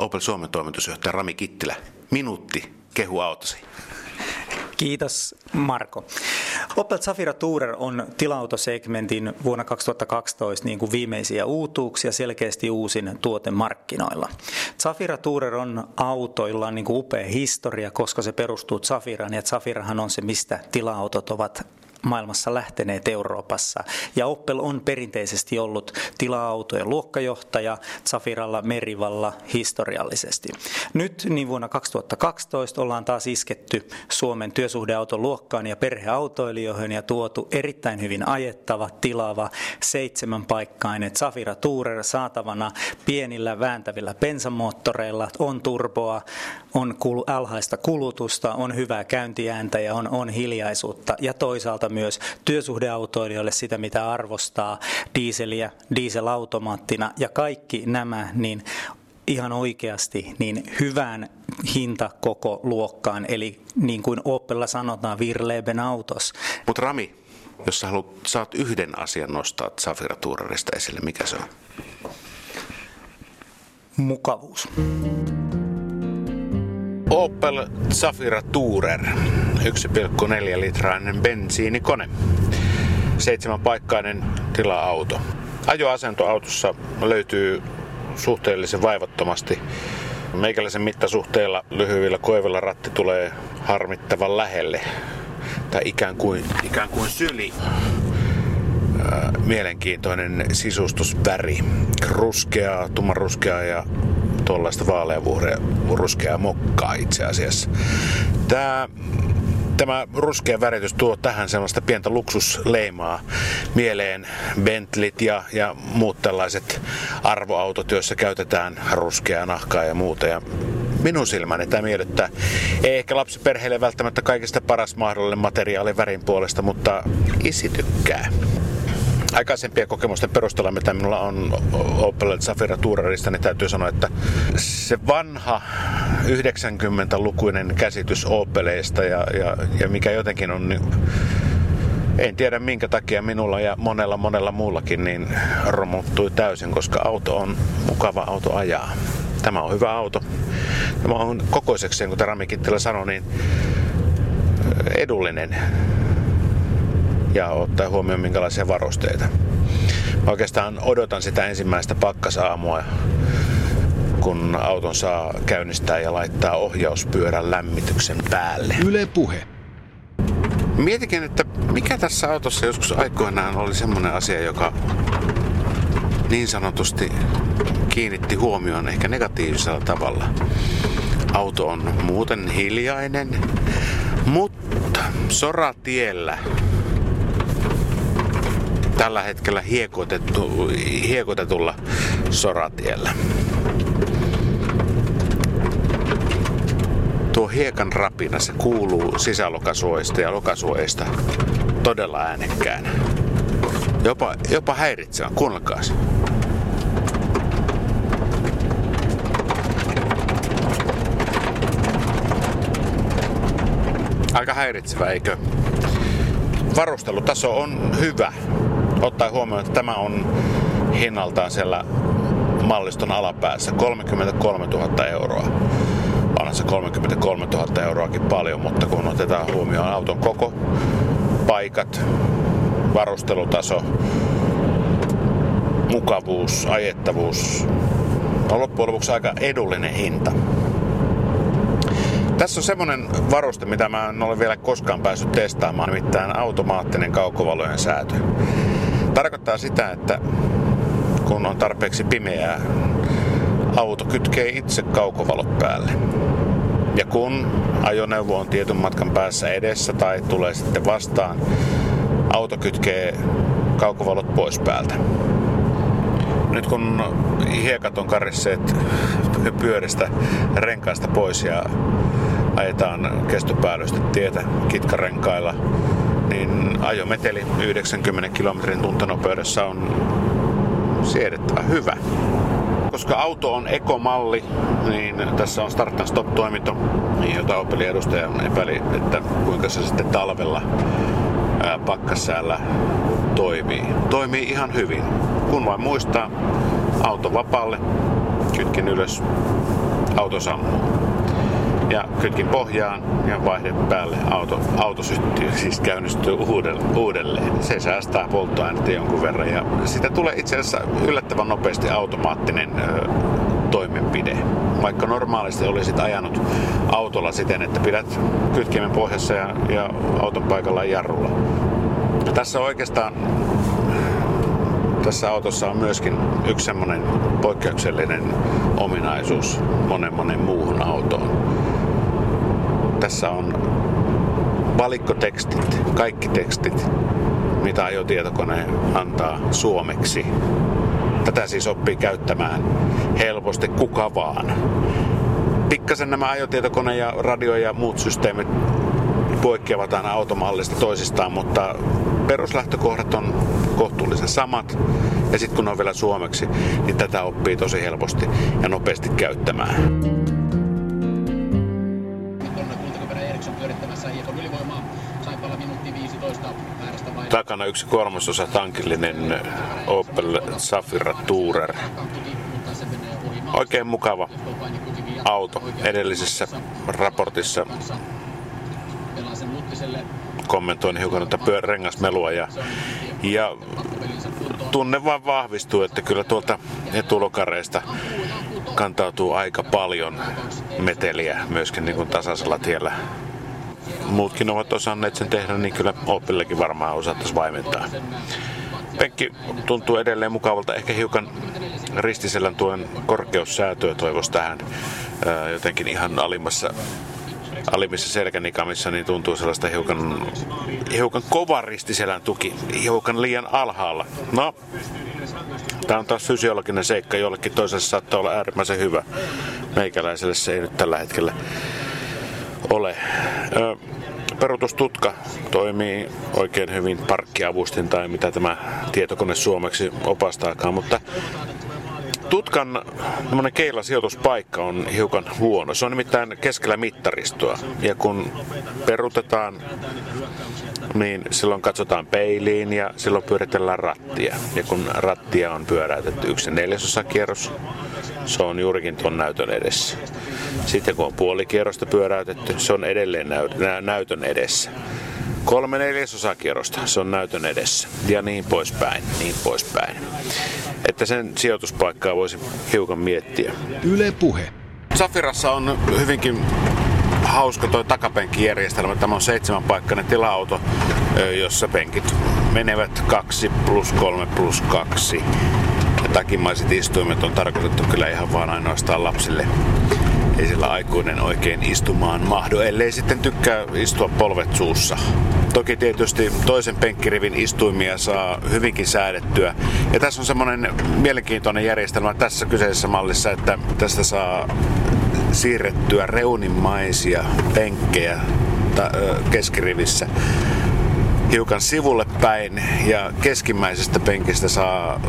Opel Suomen toimitusjohtaja Rami Kittilä. Minuutti kehu autosi. Kiitos Marko. Opel Zafira Tourer on tilautosegmentin vuonna 2012 niin kuin viimeisiä uutuuksia, selkeästi uusin tuote markkinoilla. Zafira Tourer on autoilla niin kuin upea historia, koska se perustuu Zafiraan ja Zafirahan on se, mistä tila-autot ovat maailmassa lähteneet Euroopassa. Ja Opel on perinteisesti ollut tila-autojen luokkajohtaja Zafiralla Merivalla historiallisesti. Nyt niin vuonna 2012 ollaan taas isketty Suomen työsuhdeauton luokkaan ja perheautoilijoihin ja tuotu erittäin hyvin ajettava, tilava, seitsemänpaikkainen Zafira Tourer saatavana pienillä vääntävillä bensamoottoreilla, on turboa, on alhaista kulutusta, on hyvää käyntiääntä ja on, on hiljaisuutta ja toisaalta myös työsuhdeautoilijoille sitä, mitä arvostaa dieseliä, dieselautomaattina ja kaikki nämä, niin ihan oikeasti niin hyvään hinta koko luokkaan, eli niin kuin Opella sanotaan, Virleben autos. Mutta Rami, jos sä haluat, saat yhden asian nostaa Zafira Tourerista esille, mikä se on? Mukavuus. Opel Zafira Tourer, 1,4 litrainen bensiinikone, seitsemänpaikkainen tila-auto. Ajoasento autossa löytyy suhteellisen vaivattomasti. Meikäläisen mittasuhteella lyhyillä koivilla ratti tulee harmittavan lähelle tai ikään kuin, ikään kuin syli. Mielenkiintoinen sisustusväri. Ruskeaa, tummanruskeaa ja tuollaista vaaleanruskea mokkaa itse asiassa. Tämä tämä ruskea väritys tuo tähän sellaista pientä luksusleimaa mieleen Bentleyt ja, ja muut tällaiset arvoautot, joissa käytetään ruskeaa nahkaa ja muuta. Ja minun silmäni tämä miellyttää. Ei ehkä lapsiperheille välttämättä kaikista paras mahdollinen materiaali värin puolesta, mutta isi tykkää aikaisempien kokemusten perusteella, mitä minulla on Opel Zafira Tourerista, niin täytyy sanoa, että se vanha 90-lukuinen käsitys Opeleista ja, ja, ja mikä jotenkin on niin en tiedä minkä takia minulla ja monella monella muullakin niin romuttui täysin, koska auto on mukava auto ajaa. Tämä on hyvä auto. Tämä on kokoisekseen, kuten Rami Kittilä sanoi, niin edullinen ja ottaa huomioon minkälaisia varusteita. Mä oikeastaan odotan sitä ensimmäistä pakkasaamua, kun auton saa käynnistää ja laittaa ohjauspyörän lämmityksen päälle. Yle puhe. Mietikin, että mikä tässä autossa joskus aikoinaan oli semmoinen asia, joka niin sanotusti kiinnitti huomioon ehkä negatiivisella tavalla. Auto on muuten hiljainen, mutta soratiellä tällä hetkellä hiekotettu, hiekotetulla soratiellä. Tuo hiekan rapina, se kuuluu sisälokasuoista ja lokasuoista todella äänekkään. Jopa, jopa häiritsevän, kuunnelkaa Aika häiritsevä, eikö? Varustelutaso on hyvä ottaa huomioon, että tämä on hinnaltaan malliston alapäässä 33 000 euroa. Onhan se 33 000 euroakin paljon, mutta kun otetaan huomioon auton koko, paikat, varustelutaso, mukavuus, ajettavuus, on loppujen lopuksi aika edullinen hinta. Tässä on semmonen varuste, mitä mä en ole vielä koskaan päässyt testaamaan, nimittäin automaattinen kaukovalojen säätö. Tarkoittaa sitä, että kun on tarpeeksi pimeää, auto kytkee itse kaukovalot päälle. Ja kun ajoneuvo on tietyn matkan päässä edessä tai tulee sitten vastaan, auto kytkee kaukovalot pois päältä. Nyt kun hiekat on karisseet pyöristä renkaista pois ja ajetaan kestopäällystä tietä kitkarenkailla, niin ajometeli 90 kilometrin tuntanopeudessa on siedettävä hyvä. Koska auto on ekomalli, niin tässä on start and stop toiminto, jota Opelin edustaja epäili, että kuinka se sitten talvella pakkasäällä toimii. Toimii ihan hyvin. Kun vain muistaa auto vapaalle, kytkin ylös auto sammuu. Ja kytkin pohjaan ja vaihde päälle. Auto, auto syttyy, siis käynnistyy uudelleen. Se säästää polttoainetta jonkun verran ja sitä tulee itse asiassa yllättävän nopeasti automaattinen ö, toimenpide. Vaikka normaalisti olisit ajanut autolla siten, että pidät kytkimen pohjassa ja, ja auton paikalla jarrulla. Tässä oikeastaan tässä autossa on myöskin yksi semmoinen poikkeuksellinen ominaisuus monen monen muuhun autoon. Tässä on valikkotekstit, kaikki tekstit, mitä ajotietokone antaa suomeksi. Tätä siis oppii käyttämään helposti kuka vaan. Pikkasen nämä ajotietokone ja radio ja muut systeemit poikkeavat aina automallista toisistaan, mutta peruslähtökohdat on kohtuullisen samat. Ja sitten kun on vielä suomeksi, niin tätä oppii tosi helposti ja nopeasti käyttämään. Takana yksi kolmasosa tankillinen Opel Zafira Tourer. Oikein mukava auto. Edellisessä raportissa kommentoin hiukan tätä rengasmelua ja, ja tunne vaan vahvistuu, että kyllä tuolta etulokareista kantautuu aika paljon meteliä myöskin niin kuin tasaisella tiellä. Muutkin ovat osanneet sen tehdä, niin kyllä Opillekin varmaan osattaisiin vaimentaa. Penkki tuntuu edelleen mukavalta, ehkä hiukan ristisellän tuen korkeussäätöä toivoisi tähän jotenkin ihan alimmassa alimmissa selkänikamissa niin tuntuu sellaista hiukan, hiukan kovaristiselän tuki, hiukan liian alhaalla. No, tämä on taas fysiologinen seikka, jollekin toiselle saattaa olla äärimmäisen hyvä. Meikäläiselle se ei nyt tällä hetkellä ole. Ö, peruutustutka toimii oikein hyvin parkkiavustin tai mitä tämä tietokone suomeksi opastaakaan, mutta Tutkan keilasijoituspaikka on hiukan huono. Se on nimittäin keskellä mittaristoa. Ja kun perutetaan, niin silloin katsotaan peiliin ja silloin pyöritellään rattia. Ja kun rattia on pyöräytetty yksi neljäsosa kierros, se on juurikin tuon näytön edessä. Sitten kun on puolikierrosta pyöräytetty, se on edelleen näytön edessä. Kolme neljäsosakierrosta, se on näytön edessä. Ja niin poispäin, niin poispäin. Että sen sijoituspaikkaa voisi hiukan miettiä. Yle Puhe. Safirassa on hyvinkin hauska tuo takapenkkijärjestelmä. Tämä on seitsemänpaikkainen tila-auto, jossa penkit menevät 2 plus 3 plus 2. Takimaiset istuimet on tarkoitettu kyllä ihan vaan ainoastaan lapsille ei sillä aikuinen oikein istumaan mahdu, ellei sitten tykkää istua polvet suussa. Toki tietysti toisen penkkirivin istuimia saa hyvinkin säädettyä. Ja tässä on semmoinen mielenkiintoinen järjestelmä tässä kyseisessä mallissa, että tästä saa siirrettyä reunimaisia penkkejä keskirivissä hiukan sivulle päin ja keskimmäisestä penkistä saa,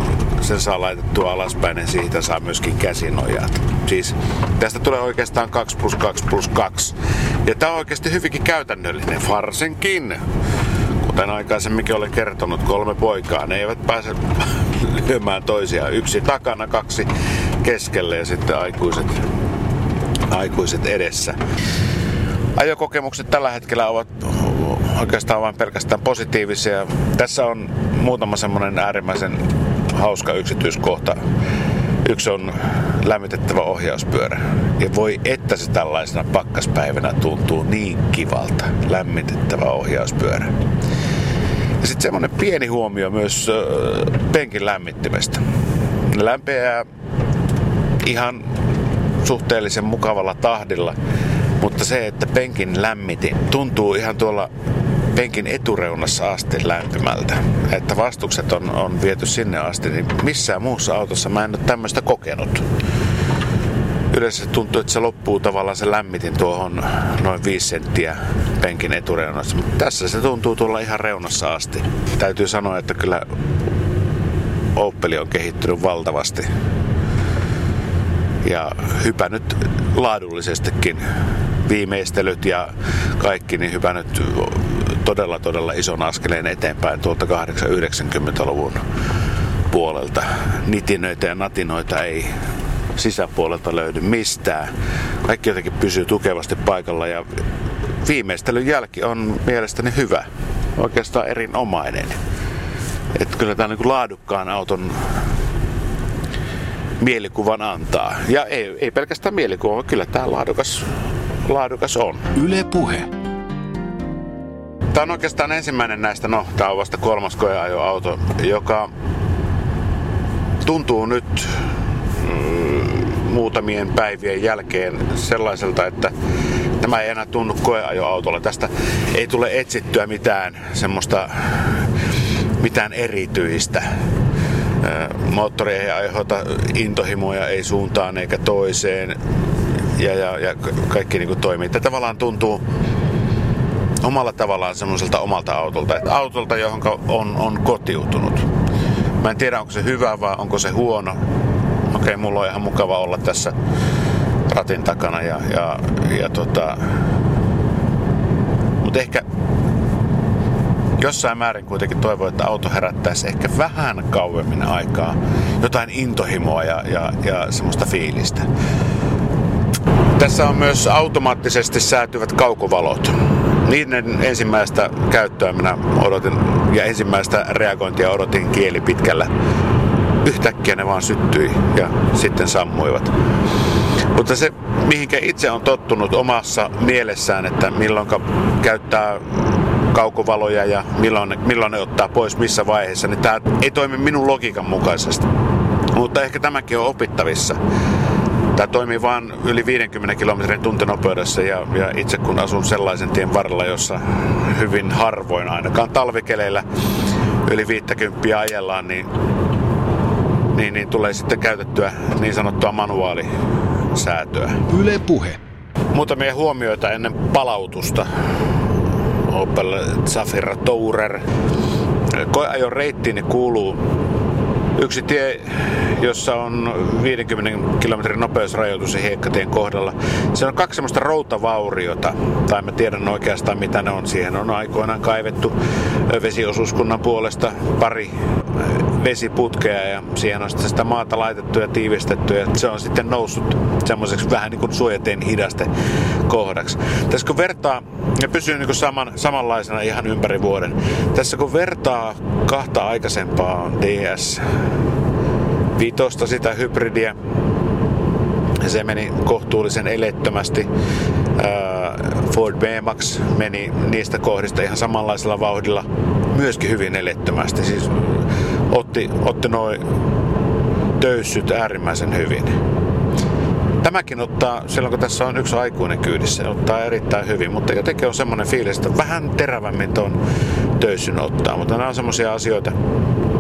sen saa laitettua alaspäin ja siitä saa myöskin käsinojat. Siis tästä tulee oikeastaan 2 plus 2 plus 2. Ja tämä on oikeasti hyvinkin käytännöllinen, varsinkin kuten aikaisemminkin olen kertonut, kolme poikaa. Ne eivät pääse lyömään toisiaan. Yksi takana, kaksi keskelle ja sitten aikuiset, aikuiset edessä. Ajokokemukset tällä hetkellä ovat oikeastaan vain pelkästään positiivisia. Tässä on muutama semmoinen äärimmäisen hauska yksityiskohta. Yksi on lämmitettävä ohjauspyörä. Ja voi että se tällaisena pakkaspäivänä tuntuu niin kivalta. Lämmitettävä ohjauspyörä. Ja sitten semmoinen pieni huomio myös penkin lämmittimestä. Lämpeää ihan suhteellisen mukavalla tahdilla, mutta se, että penkin lämmitin tuntuu ihan tuolla penkin etureunassa asti lämpimältä. Että vastukset on, on viety sinne asti, niin missään muussa autossa mä en ole tämmöistä kokenut. Yleensä tuntuu, että se loppuu tavallaan se lämmitin tuohon noin 5 senttiä penkin etureunassa, mutta tässä se tuntuu tuolla ihan reunassa asti. Täytyy sanoa, että kyllä Opel on kehittynyt valtavasti ja hypännyt laadullisestikin viimeistelyt ja kaikki, niin hypännyt todella todella ison askeleen eteenpäin tuolta 8 90 luvun puolelta. Nitinöitä ja natinoita ei sisäpuolelta löydy mistään. Kaikki jotenkin pysyy tukevasti paikalla ja viimeistelyn jälki on mielestäni hyvä. Oikeastaan erinomainen. Että kyllä tämä niin laadukkaan auton mielikuvan antaa. Ja ei, ei pelkästään mielikuva, vaan kyllä tämä laadukas, laadukas on. Yle Puhe. Tämä on oikeastaan ensimmäinen näistä, no tämä on vasta kolmas koeajoauto, joka tuntuu nyt mm, muutamien päivien jälkeen sellaiselta, että tämä ei enää tunnu koeajoautolla. Tästä ei tule etsittyä mitään semmoista mitään erityistä. Moottori ei aiheuta intohimoja ei suuntaan eikä toiseen ja, ja, ja kaikki niin kuin toimii. Tämä tavallaan tuntuu omalla tavallaan semmoiselta omalta autolta, että autolta, johon on, on kotiutunut. Mä en tiedä, onko se hyvä vai onko se huono. Okei, okay, mulla on ihan mukava olla tässä ratin takana ja, ja, ja tota... Mutta ehkä jossain määrin kuitenkin toivon, että auto herättäisi ehkä vähän kauemmin aikaa jotain intohimoa ja, ja, ja semmoista fiilistä. Tässä on myös automaattisesti säätyvät kaukovalot. Niiden ensimmäistä käyttöä minä odotin ja ensimmäistä reagointia odotin kieli pitkällä. Yhtäkkiä ne vaan syttyi ja sitten sammuivat. Mutta se, mihinkä itse on tottunut omassa mielessään, että milloin käyttää kaukovaloja ja milloin, milloin ne ottaa pois missä vaiheessa, niin tämä ei toimi minun logiikan mukaisesti. Mutta ehkä tämäkin on opittavissa. Tämä toimii vain yli 50 kilometrin tuntinopeudessa ja, ja itse kun asun sellaisen tien varrella, jossa hyvin harvoin ainakaan talvikeleillä yli 50 ajellaan, niin, niin, niin tulee sitten käytettyä niin sanottua manuaalisäätöä. Yle puhe. Muutamia huomioita ennen palautusta. Opel Zafira Tourer. Koeajon reittiin kuuluu yksi tie, jossa on 50 kilometrin nopeusrajoitus hiekkatien kohdalla. Se on kaksi semmoista routavauriota, tai mä tiedän oikeastaan mitä ne on. Siihen on aikoinaan kaivettu vesiosuuskunnan puolesta pari vesiputkea ja siihen on sitten sitä maata laitettu ja tiivistetty ja se on sitten noussut semmoiseksi vähän niin kuin suojateen hidaste kohdaksi. Tässä kun vertaa, ja pysyy niin kuin saman, samanlaisena ihan ympäri vuoden. Tässä kun vertaa kahta aikaisempaa DS viitosta sitä hybridiä, se meni kohtuullisen elettömästi. Ford B-Max meni niistä kohdista ihan samanlaisella vauhdilla myöskin hyvin elettömästi. Siis otti, otti noin töyssyt äärimmäisen hyvin. Tämäkin ottaa, silloin kun tässä on yksi aikuinen kyydissä, ottaa erittäin hyvin, mutta jotenkin on semmoinen fiilis, että vähän terävämmin tuon töyssyn ottaa. Mutta nämä on semmoisia asioita,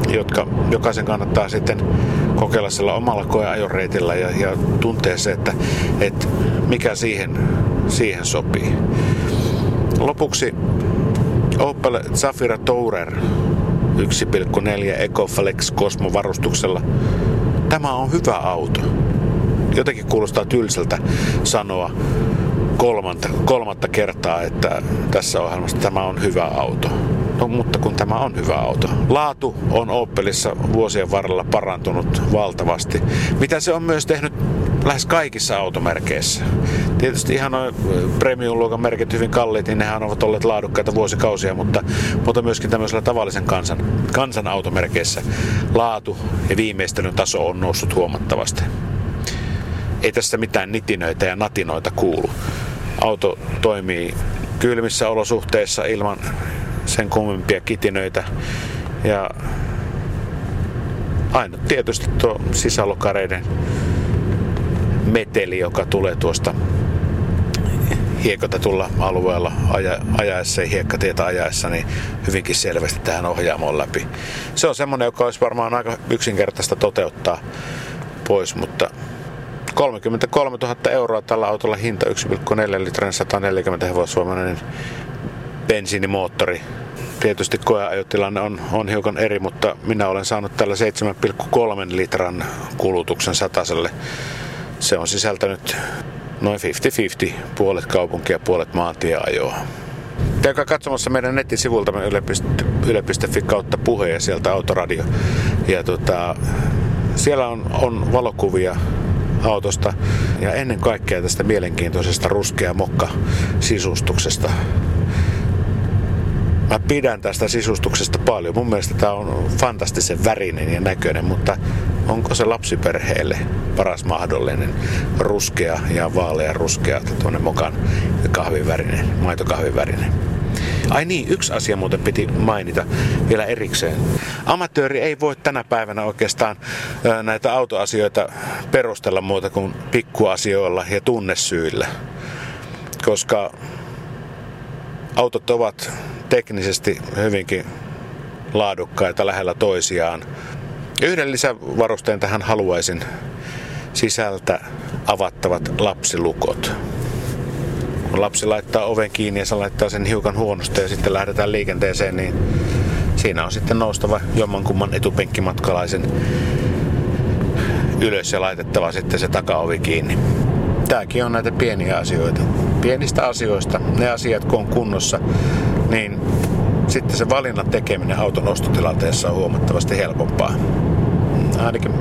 jotka jokaisen kannattaa sitten kokeilla sillä omalla koeajoreitillä ja, ja tuntee se, että, että mikä siihen, siihen sopii. Lopuksi Opel Zafira Tourer 1,4 Ecoflex Cosmo varustuksella. Tämä on hyvä auto. Jotenkin kuulostaa tylsältä sanoa kolmatta, kolmatta kertaa, että tässä ohjelmassa tämä on hyvä auto. No, mutta kun tämä on hyvä auto. Laatu on Opelissa vuosien varrella parantunut valtavasti, mitä se on myös tehnyt lähes kaikissa automerkeissä. Tietysti ihan noin premium-luokan merkit hyvin kalliit, niin nehän ovat olleet laadukkaita vuosikausia, mutta, mutta myöskin tämmöisellä tavallisen kansan, kansan automerkeissä laatu ja viimeistelyn taso on noussut huomattavasti. Ei tässä mitään nitinöitä ja natinoita kuulu. Auto toimii kylmissä olosuhteissa ilman sen kummempia kitinöitä. Ja aina tietysti tuo sisälokareiden meteli, joka tulee tuosta hiekotetulla alueella aja, ajaessa ja hiekkatietä ajaessa, niin hyvinkin selvästi tähän ohjaamoon läpi. Se on semmoinen, joka olisi varmaan aika yksinkertaista toteuttaa pois, mutta 33 000 euroa tällä autolla hinta 1,4 litran 140 hevosvoimainen bensiinimoottori. Tietysti koeajotilanne on, on hiukan eri, mutta minä olen saanut tällä 7,3 litran kulutuksen sataselle. Se on sisältänyt noin 50-50, puolet kaupunkia, puolet maantieajoa. Käykää katsomassa meidän nettisivulta yle.fi kautta puhe ja sieltä autoradio. Ja tota, siellä on, on valokuvia autosta ja ennen kaikkea tästä mielenkiintoisesta ruskea mokka sisustuksesta. Mä pidän tästä sisustuksesta paljon. Mun mielestä tämä on fantastisen värinen ja näköinen, mutta onko se lapsiperheelle paras mahdollinen ruskea ja vaalea ruskea tuonne mokan kahvivärinen, maitokahvivärinen? Ai niin, yksi asia muuten piti mainita vielä erikseen. Amatööri ei voi tänä päivänä oikeastaan näitä autoasioita perustella muuta kuin pikkuasioilla ja tunnesyillä. Koska autot ovat teknisesti hyvinkin laadukkaita lähellä toisiaan. Yhden lisävarusteen tähän haluaisin sisältä avattavat lapsilukot. Kun lapsi laittaa oven kiinni ja se laittaa sen hiukan huonosti ja sitten lähdetään liikenteeseen, niin siinä on sitten noustava jommankumman etupenkkimatkalaisen ylös ja laitettava sitten se takaovi kiinni. Tämäkin on näitä pieniä asioita. Pienistä asioista, ne asiat kun on kunnossa, niin sitten se valinnan tekeminen auton ostotilanteessa on huomattavasti helpompaa. Ainakin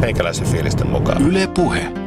meikäläisen fiilisten mukaan. Yle Puhe.